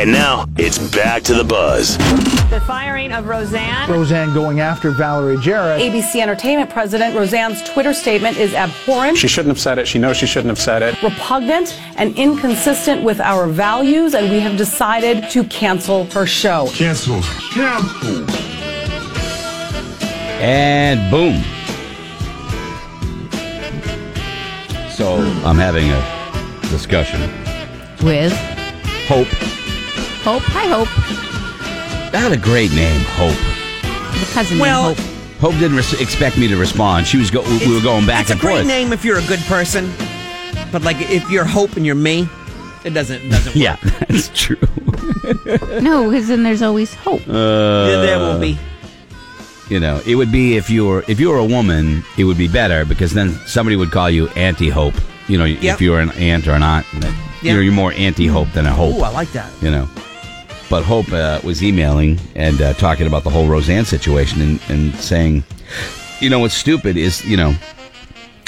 And now it's back to the buzz. The firing of Roseanne. Roseanne going after Valerie Jarrett. ABC Entertainment president Roseanne's Twitter statement is abhorrent, She shouldn't have said it. She knows she shouldn't have said it. repugnant, and inconsistent with our values, and we have decided to cancel her show. Cancel. Cancel. And boom. So I'm having a discussion. With Hope. Hope. Hi, Hope. That a great name, Hope. The cousin Well- named Hope. Hope didn't res- expect me to respond. She was go- we were going back it's a great forth. name if you're a good person, but like if you're Hope and you're me, it doesn't it doesn't work. Yeah, that's true. No, because then there's always hope. Uh, there, there will be. You know, it would be if you were if you were a woman, it would be better because then somebody would call you anti-hope. You know, Yep. if you were an aunt or an aunt, Yep. you're, you're more anti-hope than a hope. Ooh, I like that. you know. But Hope uh, was emailing and uh, talking about the whole Roseanne situation and, and saying, you know, what's stupid is, you know,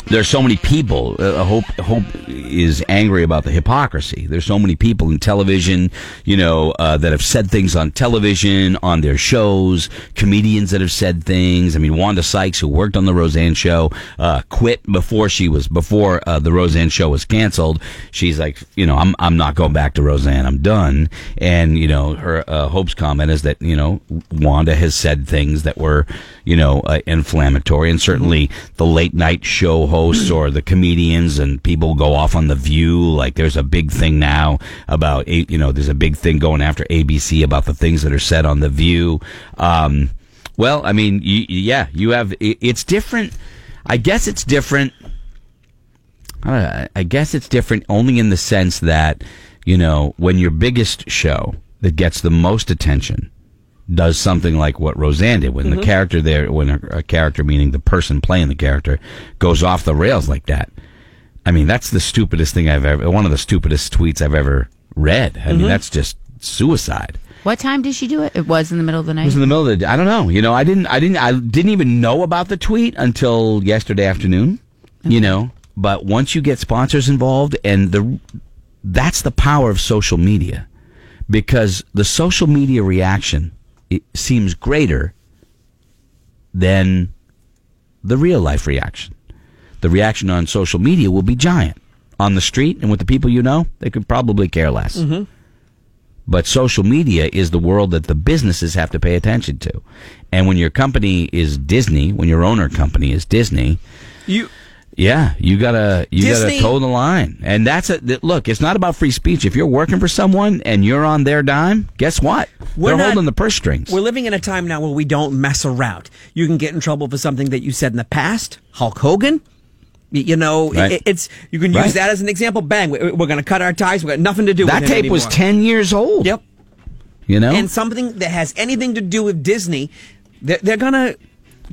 there's so many people. Uh, Hope Hope is angry about the hypocrisy. There's so many people in television, you know, uh, that have said things on television, on their shows. Comedians that have said things. I mean, Wanda Sykes, who worked on the Roseanne show, uh, quit before she was before uh, the Roseanne show was canceled. She's like, you know, I'm I'm not going back to Roseanne. I'm done. And you know, her uh, Hope's comment is that you know Wanda has said things that were you know uh, inflammatory, and certainly the late night show hosts or the comedians and people go off on the View. Like there's a big thing now about you know there's a big thing going after ABC about the things that are said on the View. Um, well, I mean, y yeah, you have it's different. I guess it's different. I, I guess it's different only in the sense that, you know, when your biggest show that gets the most attention does something like what Roseanne did, when the mm-hmm. character there, when a, a character, meaning the person playing the character, goes off the rails like that. I mean, that's the stupidest thing I've ever, one of the stupidest tweets I've ever read. I mean, mm-hmm. that's just suicide. What time did she do it? It was in the middle of the night. It was in the middle of the. I don't know. You know, I didn't, I didn't, I didn't even know about the tweet until yesterday afternoon. You know, but once you get sponsors involved, and the that's the power of social media, because the social media reaction seems greater than the real life reaction. The reaction on social media will be giant. On the street and with the people you know, they could probably care less. Mm-hmm. But social media is the world that the businesses have to pay attention to. And when your company is Disney, when your owner company is Disney, You yeah, you gotta you Disney- gotta toe the line, and that's a look. It's not about free speech. If you're working for someone and you're on their dime, guess what? We're They're not- holding the purse strings. We're living in a time now where we don't mess around. You can get in trouble for something that you said in the past. Hulk Hogan. You know, Right. it, it's you can use Right. that as an example. Bang, we- we're going to cut our ties. We got nothing to do that with it tape was ten years old. Yep. You know, And something that has anything to do with Disney, they're, they're going to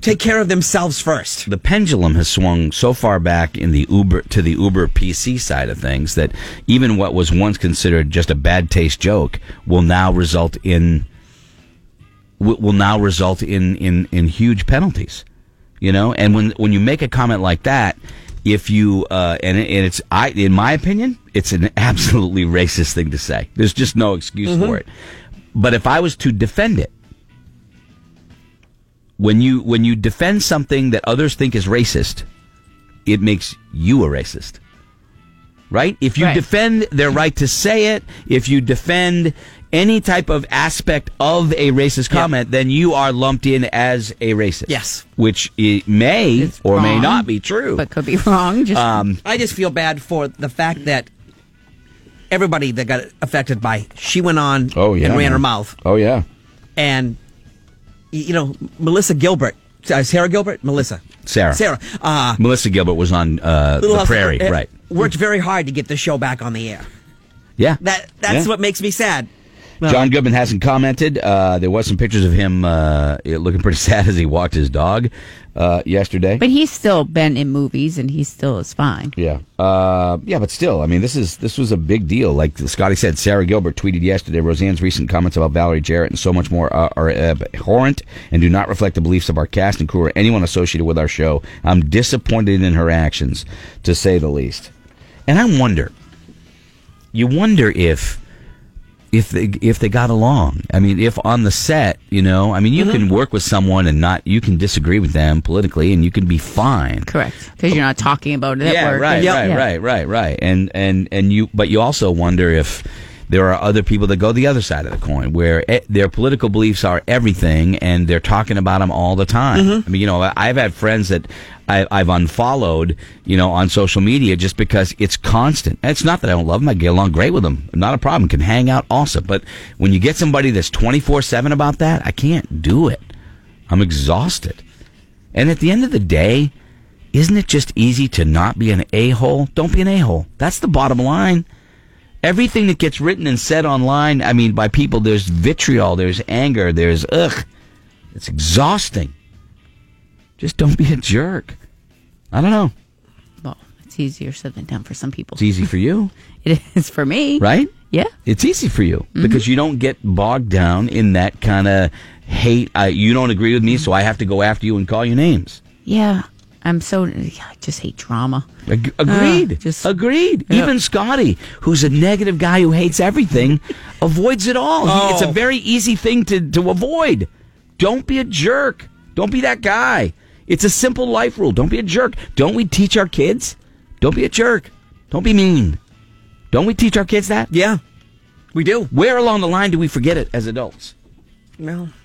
take care of themselves first. the pendulum has swung so far back in the Uber to the Uber PC side of things that even what was once considered just a bad taste joke will now result in will now result in in in huge penalties. You know, and when when you make a comment like that, if you uh, and, and it's I in my opinion, it's an absolutely racist thing to say. There's just no excuse for it. But if I was to defend it, when you when you defend something that others think is racist, it makes you a racist. Right? If you Right. defend their right to say it, if you defend any type of aspect of a racist comment, then you are lumped in as a racist. Yes. Which it may It's or may not be true. but could be wrong. Just um, I just feel bad for the fact that everybody that got affected by she went on oh yeah. and ran man. her mouth Oh yeah. and y- you know Melissa Gilbert, uh, Sara Gilbert, Melissa, Sara. Sara, uh, Melissa Gilbert was on uh, the Prairie, right? Worked very hard to get the show back on the air. Yeah. That that's Yeah. what makes me sad. Well, John Goodman hasn't commented. Uh, there was some pictures of him uh, looking pretty sad as he walked his dog uh, yesterday. but he's still been in movies and he still is fine. yeah, uh, yeah, but still, I mean, this is this was a big deal. Like Scotty said, Sara Gilbert tweeted yesterday, Roseanne's recent comments about Valerie Jarrett and so much more uh, are abhorrent and do not reflect the beliefs of our cast and crew or anyone associated with our show. I'm disappointed in her actions, to say the least. And I wonder, you wonder if if they if they got along. I mean, if on the set, you know, I mean, you mm-hmm. can work with someone and not you can disagree with them politically, and you can be fine. Correct. Because you're not talking about it yeah, work. right, Yeah. right, Yeah. right, right, right. And and and you, but you also wonder if there are other people that go the other side of the coin, where e- their political beliefs are everything, and they're talking about them all the time. Mm-hmm. I mean, you know, I've had friends that I, I've unfollowed, you know, on social media just because it's constant. And it's not that I don't love them; I get along great with them, not a problem. Can hang out awesome. But when you get somebody that's twenty four seven about that, I can't do it. I'm exhausted. And at the end of the day, isn't it just easy to not be an a hole? Don't be an a hole. That's the bottom line. Everything that gets written and said online, I mean, by people, there's vitriol, there's anger, there's ugh. It's exhausting. Just don't be a jerk. I don't know. Well, it's easier said than done for some people. It's easy for you, It is for me. right? Yeah. It's easy for you mm-hmm. because you don't get bogged down in that kind of hate. I, you don't agree with me, so I have to go after you and call you names. Yeah. I'm so. I just hate drama. Ag- agreed. Uh, just- agreed. Yeah. Even Scotty, who's a negative guy who hates everything, avoids it all. He- it's a Oh. very easy thing to, to avoid. Don't be a jerk. Don't be that guy. It's a simple life rule. Don't be a jerk. Don't we teach our kids? Don't be a jerk. Don't be mean. Don't we teach our kids that? Yeah, we do. Where along the line do we forget it as adults? Well,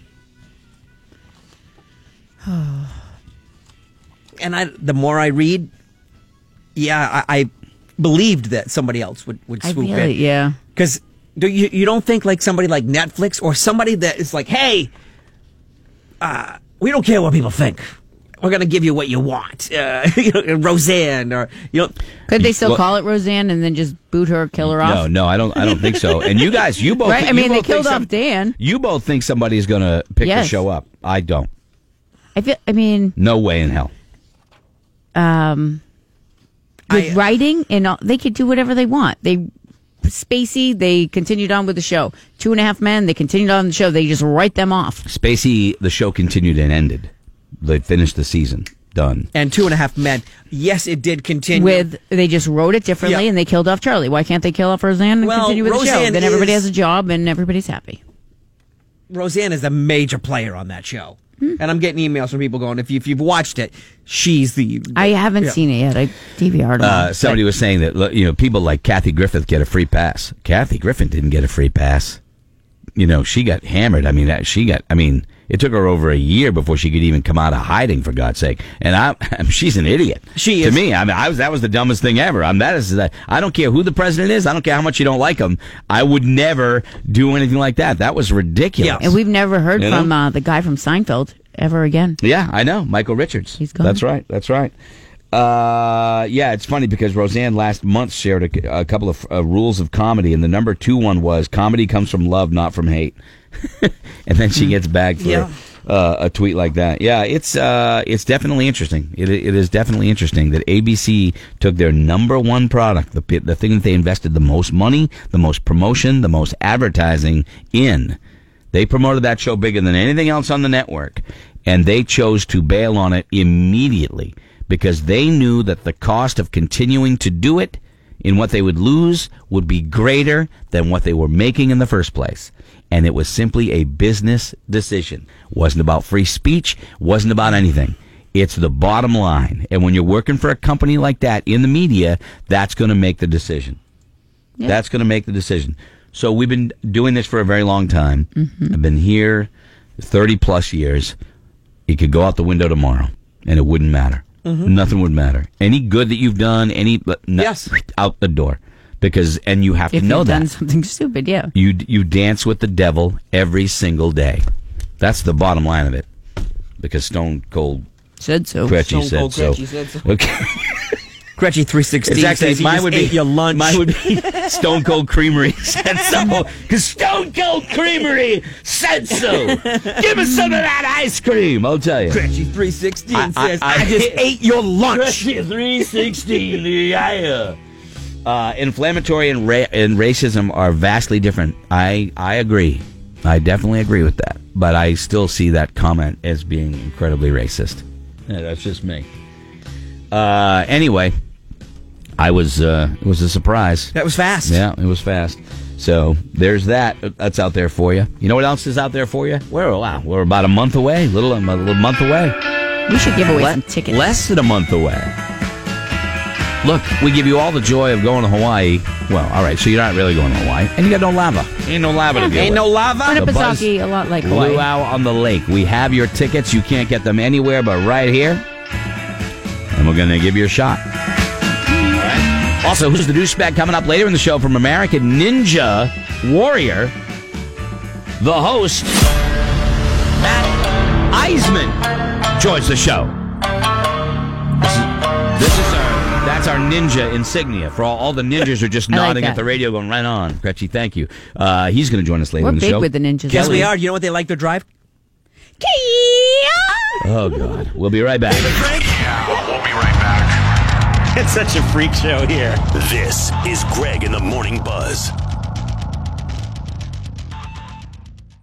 and I the more I read, yeah, I, I believed that somebody else would would I swoop really, in yeah. because do you you don't think like somebody like Netflix or somebody that is like, hey, uh, we don't care what people think. We're gonna give you what you want, uh, you know, Roseanne, or you know, Could they still Well- call it Roseanne and then just boot her, kill her off? no, no, I don't. I don't think so. And you guys, you both. Right? I mean, they killed off some- Dan. You both think somebody's going to pick the show up. I don't. I feel. I mean, No way in hell. Um, with I- writing and all, they could do whatever they want. They Spacey, they continued on with the show. Two and a Half Men, they continued on the show. They just write them off. Spacey, the show continued and ended. They finished the season. Done. and Two and a Half Men. Yes, it did continue With they just wrote it differently Yeah. and they killed off Charlie. Why can't they kill off Roseanne and Well, continue with the show? Then everybody is- has a job and everybody's happy. Roseanne is a major player on that show. Hmm. And I'm getting emails from people going, if, you, if you've watched it, she's the. I haven't Yeah. seen it yet. I DVR'd it. Uh, somebody was saying that you know people like Kathy Griffith get a free pass. Kathy Griffin didn't get a free pass. You know she got hammered. I mean she got. I mean it took her over a year before she could even come out of hiding. For God's sake! And I, she's an idiot. She is. to me. I mean I was that was the dumbest thing ever. I'm that is that. I don't care who the president is. I don't care how much you don't like him. I would never do anything like that. That was ridiculous. Yeah. and we've never heard You from uh, the guy from Seinfeld ever again. Yeah, I know. Michael Richards. He's gone. That's right. That's right. Uh, yeah, it's funny because Roseanne last month shared a, a couple of uh, rules of comedy, and the number two one was comedy comes from love, not from hate. and then she gets bagged for Yeah. uh, a tweet like that. Yeah, it's uh, it's definitely interesting. It, it is definitely interesting that ABC took their number one product, the the thing that they invested the most money, the most promotion, the most advertising in. They promoted that show bigger than anything else on the network, and they chose to bail on it immediately because they knew that the cost of continuing to do it in what they would lose would be greater than what they were making in the first place. And it was simply a business decision. Wasn't about free speech, wasn't about anything. It's the bottom line. And when you're working for a company like that in the media, that's going to make the decision. That's going to make the decision. So we've been doing this for a very long time. Mm-hmm. I've been here 30 plus years. It could go out the window tomorrow and it wouldn't matter. Mm-hmm. Nothing would matter. Any good that you've done, any but no, Yes. out the door. Because and you have If to know you've that. done something stupid, yeah. You you dance with the devil every single day. That's the bottom line of it. Because Stone Cold Said so. Gretchen Stone said Cold so. Gretchen said so. Okay. Gretchen 316 It's actually says he mine just would ate be your lunch. Mine would be Stone Cold Creamery said so. Because Stone Cold Creamery said so. Give us some of that ice cream. I'll tell you. Gretchen 316 I- I- says, I- I, just ate your lunch. three sixteen. Yeah. Uh, inflammatory and ra- and racism are vastly different. I I agree. I definitely agree with that. But I still see that comment as being incredibly racist. Yeah, that's just me. Uh, anyway, I was uh, it was a surprise. That was fast. Yeah, it was fast. So there's that. That's out there for you. You know what else is out there for you? We're wow, we're about a month away, little a little month away. We should give away Le- some tickets. Less than a month away. Look, we give you all the joy of going to Hawaii. Well, all right, so you're not really going to Hawaii, and you got no lava. Ain't no lava to deal Ain't with. no lava. The Buzz Winnipesaukee, a lot like Hawaii. Luau on the lake. We have your tickets. You can't get them anywhere but right here, and we're going to give you a shot. All right. Also, who's the douchebag coming up later in the show from American Ninja Warrior? The host, Matt Iseman, joins the show. This is, this is our that's our ninja insignia for all, all the ninjas are just I like nodding at the radio, going right on. Gretchy, thank you. Uh, he's going to join us later We're in the big show. with the ninjas. Yes, we Kelly. are. You know what they like to drive? Oh God, we'll be right back. We'll be right back. It's such a freak show here. This is Greg in the Morning Buzz.